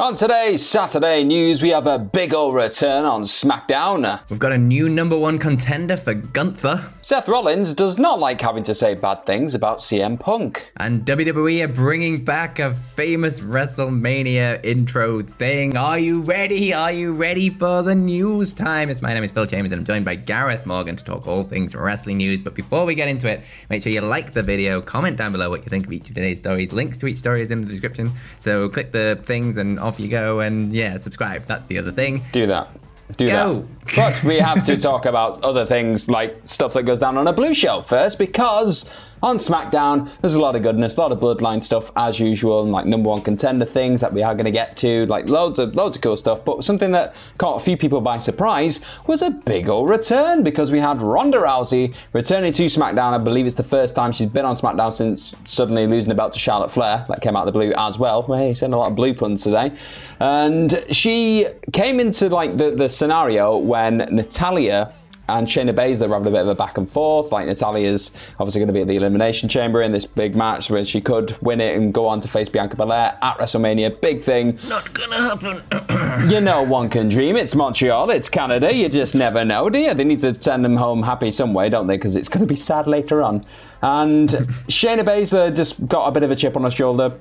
On today's Saturday news, we have a big old return on SmackDown. We've got a new number one contender for Gunther. Seth Rollins does not like having to say bad things about CM Punk. And WWE are bringing back a famous WrestleMania intro thing. Are you ready? Are you ready for the news time? It's my name is Phil Chambers and I'm joined by Gareth Morgan to talk all things wrestling news. But before we get into it, make sure you like the video, comment down below what you think of each of today's stories. Links to each story is in the description. So click the things and off you go. And yeah, subscribe. That's the other thing. Do that. Do Go. that. But we have to talk about other things like stuff that goes down on a blue show first because on SmackDown there's a lot of goodness, a lot of bloodline stuff as usual, and like number one contender things that we are going to get to, like loads of loads of cool stuff. But something that caught a few people by surprise was a big old return because we had Ronda Rousey returning to SmackDown. I believe it's the first time she's been on SmackDown since suddenly losing the belt to Charlotte Flair. That came out of the blue as well. Hey, saying a lot of blue puns today. And she came into like the, the scenario when Natalya and Shayna Baszler were having a bit of a back and forth. Like Natalya's obviously going to be at the Elimination Chamber in this big match where she could win it and go on to face Bianca Belair at WrestleMania. Big thing. Not gonna happen. You know, one can dream. It's Montreal, it's Canada. You just never know, do you? They need to send them home happy some way, don't they? Because it's going to be sad later on. And Shayna Baszler just got a bit of a chip on her shoulder.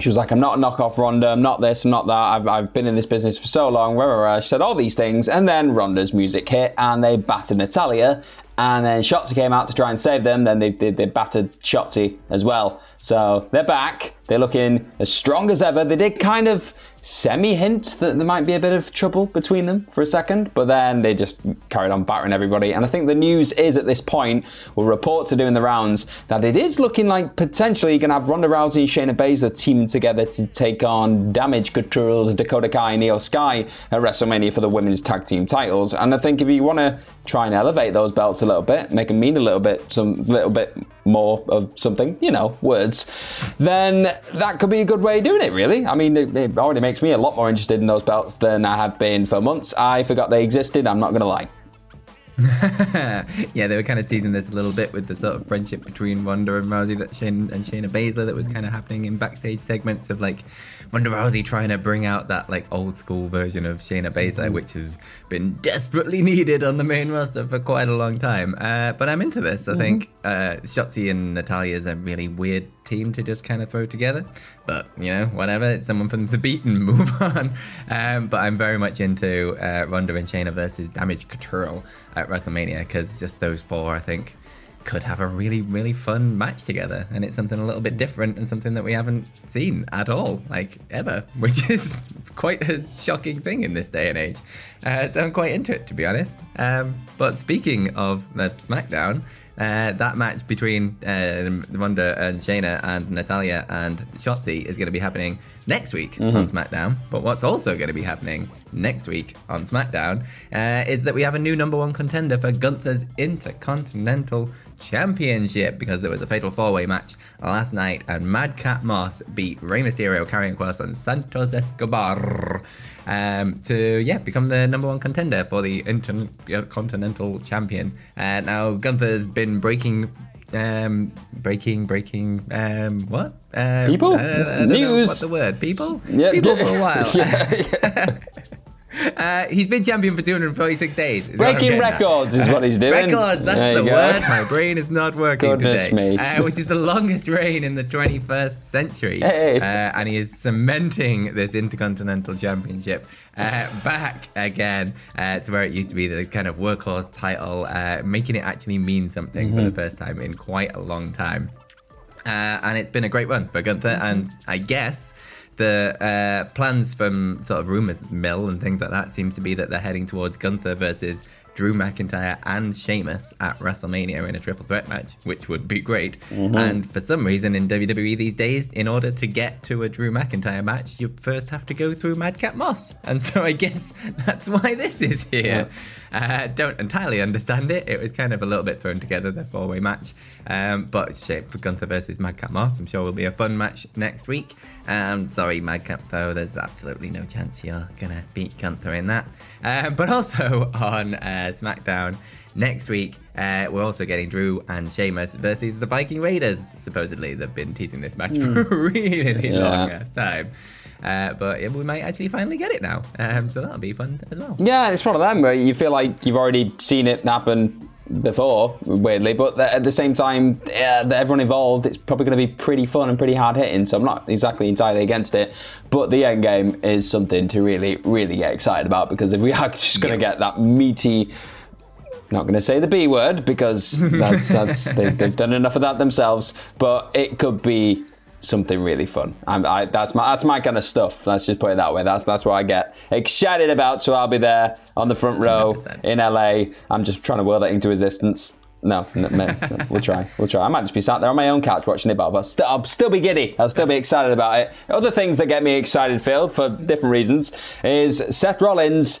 She was like, I'm not a knockoff Ronda, I'm not this, I'm not that, I've, I've been in this business for so long, rah, rah, rah. She said all these things, and then Ronda's music hit, and they battered Natalya, and then Shotzi came out to try and save them, then they, they, they battered Shotzi as well. So they're back, they're looking as strong as ever. They did kind of semi hint that there might be a bit of trouble between them for a second, but then they just carried on battering everybody. And I think the news is at this point, well, reports are doing the rounds, that it is looking like potentially you're going to have Ronda Rousey and Shayna Baszler teaming together to take on Damage Control's Dakota Kai and Iyo Sky at WrestleMania for the women's tag team titles. And I think if you want to try and elevate those belts a little bit, make them mean a little bit, some little bit more of something, you know, words, then that could be a good way of doing it, really. I mean, it, it already makes me a lot more interested in those belts than I have been for months. I forgot they existed, I'm not going to lie. yeah, they were kind of teasing this a little bit with the sort of friendship between Ronda and Rousey that Shane and Shayna Baszler that was kind of happening in backstage segments of like Ronda Rousey trying to bring out that like old school version of Shayna Baszler, which has been desperately needed on the main roster for quite a long time. Uh, but I'm into this. I think uh, Shotzi and Natalya is a really weird team to just kind of throw together. But you know, whatever. It's someone from the beat and move on. Um, but I'm very much into uh, Ronda and Shayna versus Damage Control at WrestleMania because just those four, I think, could have a really, really fun match together. And it's something a little bit different and something that we haven't seen at all, like ever, which is quite a shocking thing in this day and age. Uh, so I'm quite into it, to be honest. Um, but speaking of the SmackDown, uh, that match between uh, Ronda and Shayna and Natalya and Shotzi is going to be happening next week on SmackDown. But what's also going to be happening next week on SmackDown uh, is that we have a new number one contender for Gunther's Intercontinental Championship because there was a fatal four way match last night and Madcap Moss beat Rey Mysterio, Karrion Kross, and Santos Escobar um, to yeah become the number one contender for the Intercontinental Champion. Uh, now Gunther's been breaking. Um, breaking, breaking, um, what? Um, People? I I News? what the word? People? Yeah. People for a while. Yeah, Uh, he's been champion for 246 days. is what I'm Breaking getting at. records is what he's doing. Records, that's There the word. My brain is not working Goodness today. me. Uh, which is the longest reign in the 21st century. Hey. Uh, and he is cementing this Intercontinental Championship uh, back again uh, to where it used to be the kind of workhorse title, uh, making it actually mean something for Mm-hmm. the first time in quite a long time. Uh, and it's been a great run for Gunther. And I guess the uh, plans from sort of rumors mill and things like that seems to be that they're heading towards Gunther versus Drew McIntyre and Sheamus at WrestleMania in a triple threat match, which would be great. And for some reason in WWE these days, in order to get to a Drew McIntyre match, you first have to go through Madcap Moss. And so I guess that's why this is here. Uh, don't entirely understand it. It was kind of a little bit thrown together, the four way match. Um, but for Gunther versus Madcap Moss. I'm sure will be a fun match next week. Um, sorry, Madcap, though, there's absolutely no chance you're going to beat Gunther in that. Um, but also on uh, SmackDown next week, uh, we're also getting Drew and Sheamus versus the Viking Raiders. Supposedly, they've been teasing this match for a really long ass time. Uh, but yeah, we might actually finally get it now. Um, so that'll be fun as well. Yeah, it's one of them where you feel like you've already seen it happen before, weirdly, but at the same time, yeah, that everyone involved, it's probably going to be pretty fun and pretty hard hitting. So I'm not exactly entirely against it, but the end game is something to really, really get excited about because if we are just going to Yes. get that meaty. Not going to say the B word because that's, that's they, they've done enough of that themselves. But it could be something really fun. I'm, I, that's my that's my kind of stuff. Let's just put it that way. That's that's what I get excited about. So I'll be there on the front row 100%. in LA. I'm just trying to will that into existence. No, no, no, we'll try. We'll try. I might just be sat there on my own couch watching it, but I'll still, I'll still be giddy. I'll still be excited about it. Other things that get me excited, Phil, for different reasons, is Seth Rollins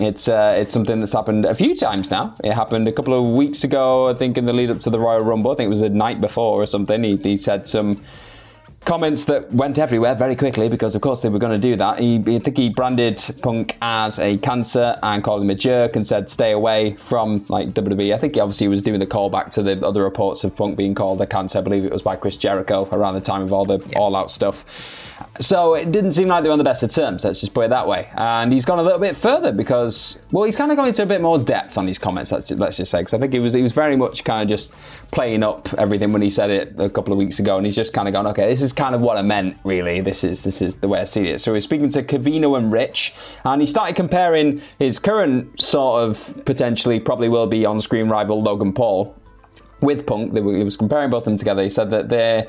It's uh, it's something that's happened a few times now. It happened a couple of weeks ago, I think, in the lead up to the Royal Rumble. I think it was the night before or something. He, he said some comments that went everywhere very quickly because, of course, they were going to do that. He, I think he branded Punk as a cancer and called him a jerk and said stay away from like WWE. I think he obviously was doing the callback to the other reports of Punk being called a cancer. I believe it was by Chris Jericho around the time of all the All Out stuff. So it didn't seem like they were on the best of terms, let's just put it that way. And he's gone a little bit further because, well, he's kind of gone into a bit more depth on his comments, let's, let's just say, because I think he was, he was very much kind of just playing up everything when he said it a couple of weeks ago. And he's just kind of gone, okay, this is kind of what I meant, really. This is, this is the way I see it. So he's speaking to Cavino and Rich, and he started comparing his current sort of potentially probably will be on screen rival Logan Paul with Punk. He was comparing both of them together. He said that they're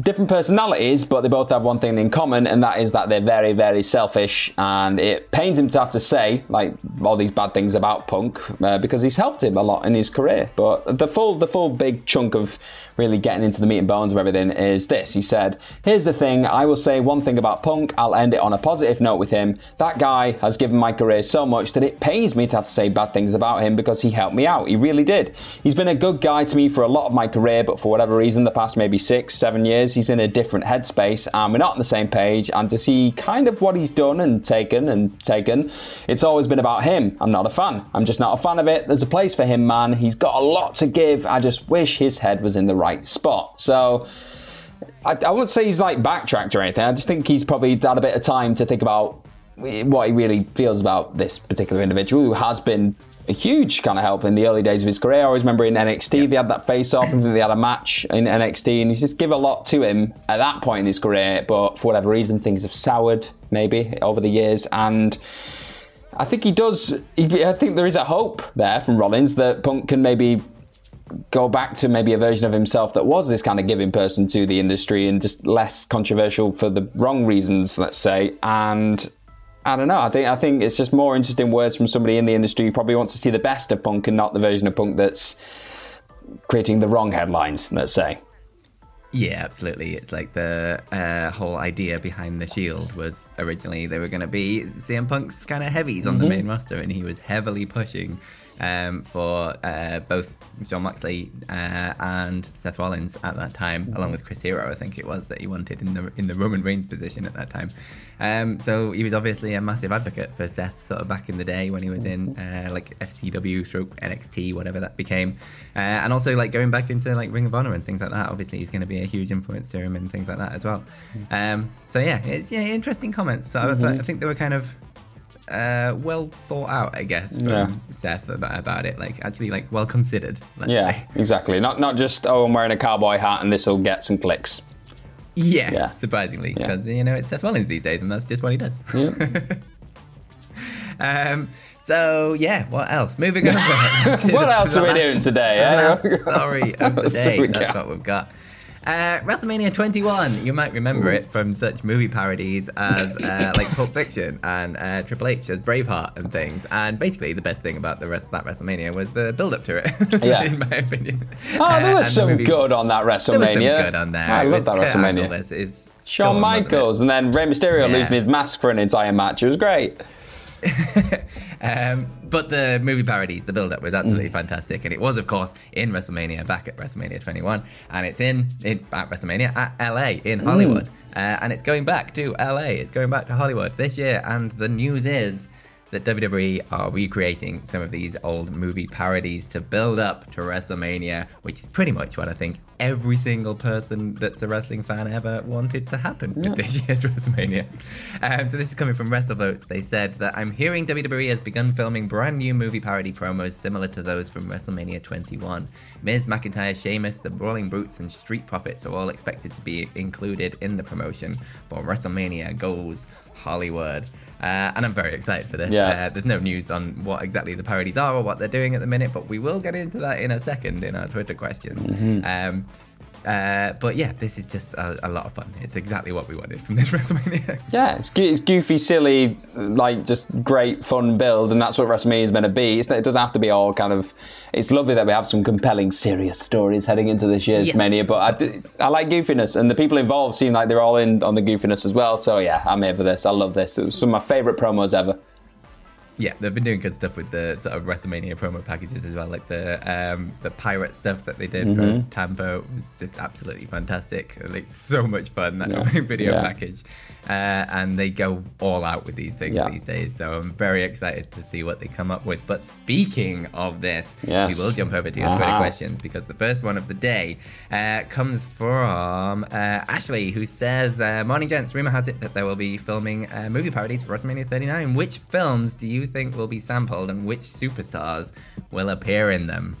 different personalities, but they both have one thing in common, and that is that they're very, very selfish. And it pains him to have to say like all these bad things about Punk uh, because he's helped him a lot in his career. But the full, the full big chunk of really getting into the meat and bones of everything is this. He said, Here's the thing, I will say one thing about Punk, I'll end it on a positive note with him. That guy has given my career so much that it pains me to have to say bad things about him because he helped me out. He really did. He's been a good guy to me for a lot of my career, but for whatever reason, the past maybe six, seven years, he's in a different headspace and we're not on the same page. And to see kind of what he's done and taken and taken, it's always been about him. I'm not a fan. I'm just not a fan of it. There's a place for him, man. He's got a lot to give. I just wish his head was in the right spot. So I, I wouldn't say he's like backtracked or anything. I just think he's probably had a bit of time to think about what he really feels about this particular individual who has been a huge kind of help in the early days of his career. I always remember in NXT yeah. they had that face off and they had a match in NXT and he's just give a lot to him at that point in his career, but for whatever reason things have soured maybe over the years and I think he does I think there is a hope there from Rollins that Punk can maybe go back to maybe a version of himself that was this kind of giving person to the industry and just less controversial for the wrong reasons, let's say. And I don't know. I think I think it's just more interesting words from somebody in the industry who probably wants to see the best of punk and not the version of punk that's creating the wrong headlines. Let's say. Yeah, absolutely. It's like the uh, whole idea behind the Shield was originally they were going to be CM Punk's kind of heavies on mm-hmm. the main roster, and he was heavily pushing um, for uh, both Jon Moxley uh, and Seth Rollins at that time, mm-hmm. along with Chris Hero, I think it was that he wanted in the in the Roman Reigns position at that time. Um, so he was obviously a massive advocate for Seth, sort of back in the day when he was in mm-hmm. uh, like FCW, stroke NXT, whatever that became, uh, and also like going back into like Ring of Honor and things like that. Obviously, he's going to be a huge influence to him and things like that as well. Mm-hmm. Um, so yeah, it's yeah interesting comments. So mm-hmm. I, th- I think they were kind of uh, well thought out, I guess, from yeah. Seth about, about, it. Like actually, like well considered. yeah, say. exactly. Not not just oh, I'm wearing a cowboy hat and this will get some clicks. Yeah, yeah. surprisingly, because yeah. you know it's Seth Rollins these days, and that's just what he does. Yeah. um. So yeah, what else? Moving on. what else are we doing today? Eh? Story of the day. That's what we've got. Uh, WrestleMania 21. You might remember it from such movie parodies as uh, like Pulp Fiction and uh, Triple H as Braveheart and things. And basically, the best thing about the rest that WrestleMania was the build up to it. Yeah, in my opinion. Oh, there was uh, some the movie, good on that WrestleMania. There was some good on there. I love that WrestleMania. Is Shawn, Shawn Michaels, and then Rey Mysterio yeah. losing his mask for an entire match. It was great. um, but the movie parodies, the build up was absolutely mm. fantastic. And it was, of course, in WrestleMania, back at WrestleMania 21. And it's in, in at WrestleMania at LA, in Hollywood. Mm. Uh, and it's going back to LA. It's going back to Hollywood this year. And the news is that WWE are recreating some of these old movie parodies to build up to WrestleMania, which is pretty much what I think every single person that's a wrestling fan ever wanted to happen yeah. with this year's WrestleMania. Um, so this is coming from WrestleVotes. They said that I'm hearing WWE has begun filming brand new movie parody promos similar to those from WrestleMania 21. Miz, McIntyre, Sheamus, the Brawling Brutes, and Street Profits are all expected to be included in the promotion for WrestleMania Goes Hollywood. Uh, and I'm very excited for this. Yeah. Uh, there's no news on what exactly the parodies are or what they're doing at the minute, but we will get into that in a second in our Twitter questions. Mm-hmm. Um, uh, but yeah, this is just a, a, lot of fun. It's exactly what we wanted from this WrestleMania. Yeah, it's, it's goofy, silly, like just great fun build, and that's what WrestleMania is meant to be. It's, it doesn't have to be all kind of. It's lovely that we have some compelling, serious stories heading into this year's yes, Mania, but I, I like goofiness, and the people involved seem like they're all in on the goofiness as well. So yeah, I'm here for this. I love this. It was some of my favourite promos ever. Yeah, they've been doing good stuff with the sort of WrestleMania promo packages as well, like the um, the pirate stuff that they did Mhm. for Tampa was just absolutely fantastic. Like so much fun that Yeah. video Yeah. package, uh, and they go all out with these things Yeah. these days. So I'm very excited to see what they come up with. But speaking of this, Yes. we will jump over to your Twitter Uh-huh. questions because the first one of the day uh, comes from uh, Ashley, who says, uh, "Morning, gents. Rumor has it that there will be filming uh, movie parodies for WrestleMania 39. Which films do you think will be sampled, and which superstars will appear in them?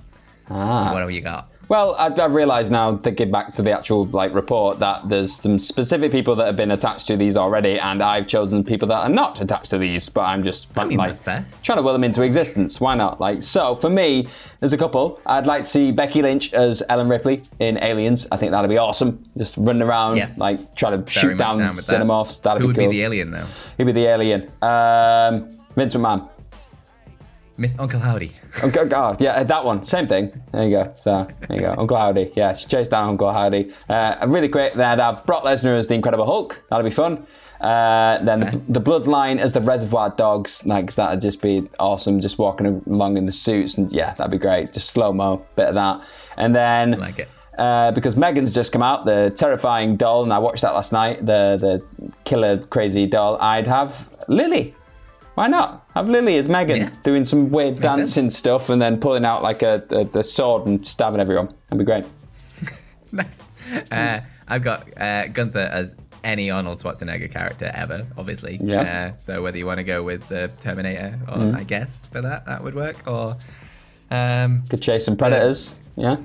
Ah. So what have you got? Well, I've, I've realised now, thinking back to the actual like report, that there's some specific people that have been attached to these already, and I've chosen people that are not attached to these. But I'm just I mean, like fair. trying to will them into existence. Why not? Like, so for me, there's a couple. I'd like to see Becky Lynch as Ellen Ripley in Aliens. I think that'd be awesome. Just running around, Yes. like trying to Very shoot down down with That. That'd Who be would cool. be the alien though? Who'd be the alien? Um, Vince McMahon. Miss Uncle Howdy. Uncle, oh, yeah, that one. Same thing. There you go. So, there you go. Uncle Howdy. Yeah, she chased down Uncle Howdy. Uh, really quick. Then I'd have Brock Lesnar as the Incredible Hulk. That'll be fun. Uh, then the, the Bloodline as the Reservoir Dogs. Like, that'd just be awesome. Just walking along in the suits. And yeah, that'd be great. Just slow mo, bit of that. And then. I like it. Uh, because Megan's just come out, the terrifying doll, and I watched that last night, the the killer crazy doll. I'd have Lily. Why not? Have Lily as Megan Yeah. doing some weird Makes dancing stuff and then pulling out like a, a, a sword and stabbing everyone. That'd be great. nice. Uh, I've got uh, Gunther as any Arnold Schwarzenegger character ever, obviously. Yeah. Uh, so whether you want to go with the Terminator, or Mm. I guess for that, that would work. Or um, Could chase some predators. Yeah.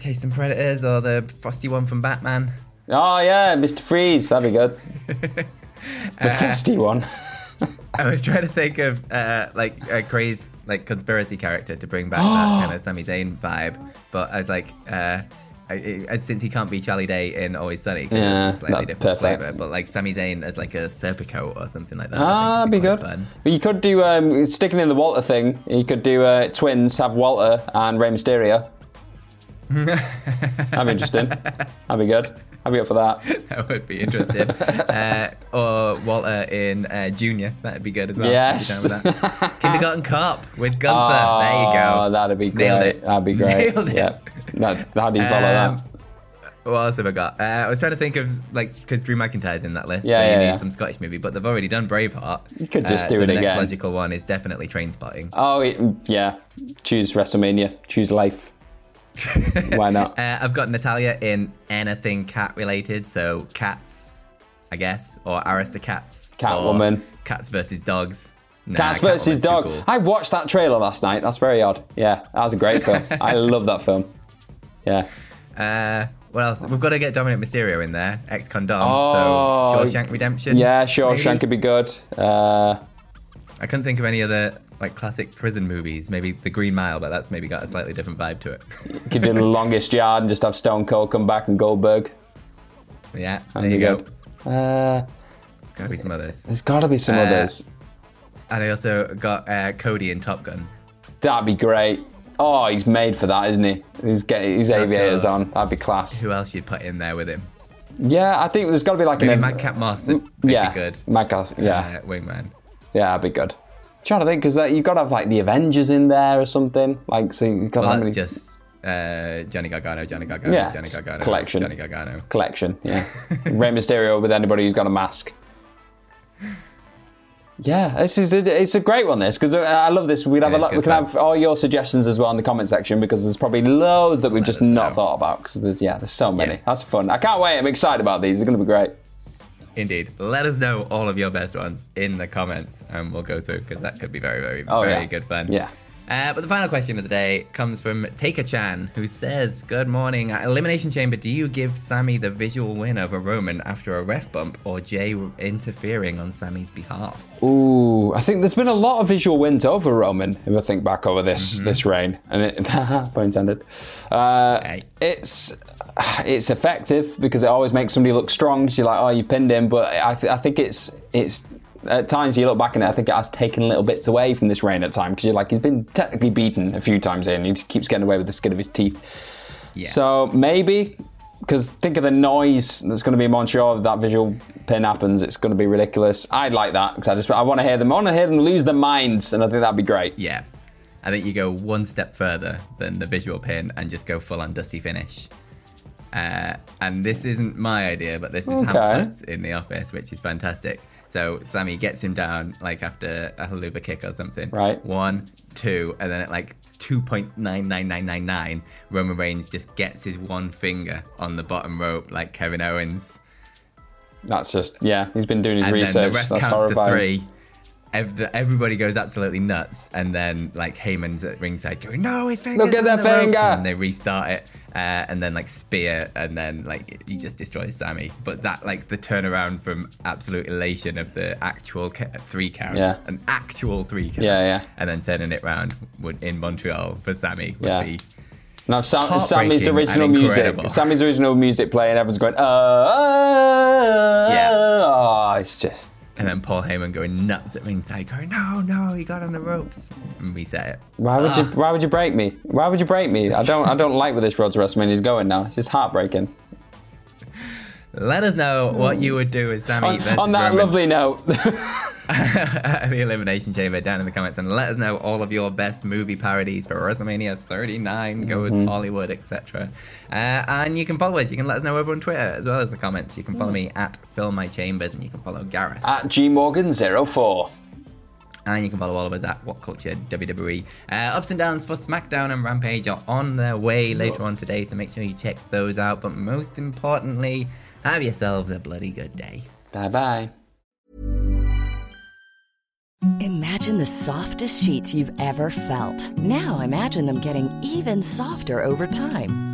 chase some predators, or the frosty one from Batman. Oh yeah, Mr. Freeze. That'd be good. The Uh, festy one. I was trying to think of uh, like a crazy like conspiracy character to bring back that kind of Sami Zayn vibe, but I was like, uh, I, I, since he can't be Charlie Day in Always Sunny, 'cause Yeah, it's a slightly different perfect. flavor, but like Sami Zayn as like a Serpico or something like that. Ah, that'd be good. fun. You could do um, sticking in the Walter thing. You could do uh, twins, have Walter and Rey Mysterio. That'd be interesting. That'd be good. I'd be up for that. that would be interesting. uh, or Walter in uh, Junior, that'd be good as well. Yes. I'd be down with that. Kindergarten Cop with Gunther. there you go. Oh, that'd be Nailed great. it. That'd be great. Nailed it. Yeah. That, how do you follow Um, that? What else have I got? Uh, I was trying to think of like because Drew McIntyre's in that list. Yeah, so you yeah, need yeah. some Scottish movie, but they've already done Braveheart. You could just do so it the again. next logical one is definitely Trainspotting. Oh, yeah. Choose WrestleMania. Choose life. Why not? Uh, I've got Natalya in anything cat related, so cats, I guess, or Aristocats, Catwoman. cats versus dogs. Nah, Cats versus Catwoman's too Dog. cool. I watched that trailer last night. That's very odd. Yeah, that was a great film. I love that film. Yeah. Uh, what else? We've got to get Dominik Mysterio in there, ex-condom. Oh, so Shawshank Redemption. Yeah, Shawshank maybe? could be good. Uh, I couldn't think of any other like classic prison movies. Maybe The Green Mile, but that's maybe got a slightly different vibe to it. you could do the longest yard and just have Stone Cold come back and Goldberg. yeah, there you go. Uh, There's got to be some others. there's got to be some Uh, others. And I also got uh, Cody in Top Gun. That'd be great. Oh, he's made for that, isn't he? He's getting his aviators on. That'd be class. Who else you'd put in there with him? Yeah, I think there's got to be like Maybe an Madcap Moss yeah, be good. Madcap, yeah, Uh, Wingman. yeah, that'd be good. Trying to think because you've got to have like the Avengers in there or something. Like, so you've got Well, how many just uh, Johnny Gargano, Johnny Gargano, Yeah, Johnny Gargano, collection. Johnny Gargano. collection. Yeah, Rey Mysterio with anybody who's got a mask. Yeah, this is it's a great one. This because I love this. We'd have Yeah, a lot. We can fun. have all your suggestions as well in the comment section because there's probably loads that we've just not thought about. Because there's yeah, there's so many. Yeah. That's fun. I can't wait. I'm excited about these. They're going to be great. Indeed. Let us know all of your best ones in the comments, and we'll go through because that could be very, very, Oh, very yeah. good fun. Yeah. Uh, but the final question of the day comes from Taker Chan, who says, "Good morning. At Elimination Chamber, do you give Sami the visual win over Roman after a ref bump, or Jey interfering on Sami's behalf?" Ooh, I think there's been a lot of visual wins over Roman. If I think back over this Mm-hmm. this reign, and it, pun intended, uh, Hey. it's it's effective because it always makes somebody look strong. So you're like, oh, you pinned him, but I, th- I think it's it's at times you look back and I think it has taken little bits away from this reign at time because you're like he's been technically beaten a few times here and he just keeps getting away with the skin of his teeth. Yeah. So maybe because think of the noise that's going to be in Montreal if that visual pin happens. It's going to be ridiculous. I'd like that because I just I want to hear them. I want to hear them lose their minds, and I think that'd be great. Yeah. I think you go one step further than the visual pin and just go full on dusty finish. Uh, and this isn't my idea, but this is Okay. Hamlet's in the office, which is fantastic. So Sami gets him down like after a helluva kick or something. Right. One, two, and then at like 2.99999, Roman Reigns just gets his one finger on the bottom rope like Kevin Owens. That's just yeah. He's been doing his and research. then the ref that's counts horrifying. to three. Everybody goes absolutely nuts, and then like Heyman's at ringside going, "No, his finger's Look at that the ropes," finger! And they restart it, uh, and then like spear, and then like he just destroys Sami. But that like the turnaround from absolute elation of the actual ca- three count, Yeah. an actual three count, Yeah, yeah. and then turning it round would in Montreal for Sami would Yeah. be. Now, Sam, Sami's original music. Sami's original music playing. Everyone's going, uh, uh, Yeah. Oh, it's just And then Paul Heyman going nuts at ringside, going, oh, "No, no, he got on the ropes," and reset it. Why would you? Ah. Why would you break me? Why would you break me? I don't. I don't like where this road to WrestleMania is going now. It's just heartbreaking. Let us know what you would do with Sami On, on that Roman. lovely note, the Elimination Chamber down in the comments and let us know all of your best movie parodies for WrestleMania 39, Goes Mm-hmm. Hollywood, etc. Uh, and you can follow us. You can let us know over on Twitter as well as the comments. You can follow me at Fill My Chambers and you can follow Gareth. at gmorgan04. And you can follow all of us at What Culture WWE. Uh, ups and downs for SmackDown and Rampage are on their way later on today, so make sure you check those out. But most importantly, have yourselves a bloody good day. Bye bye. Imagine the softest sheets you've ever felt. Now imagine them getting even softer over time.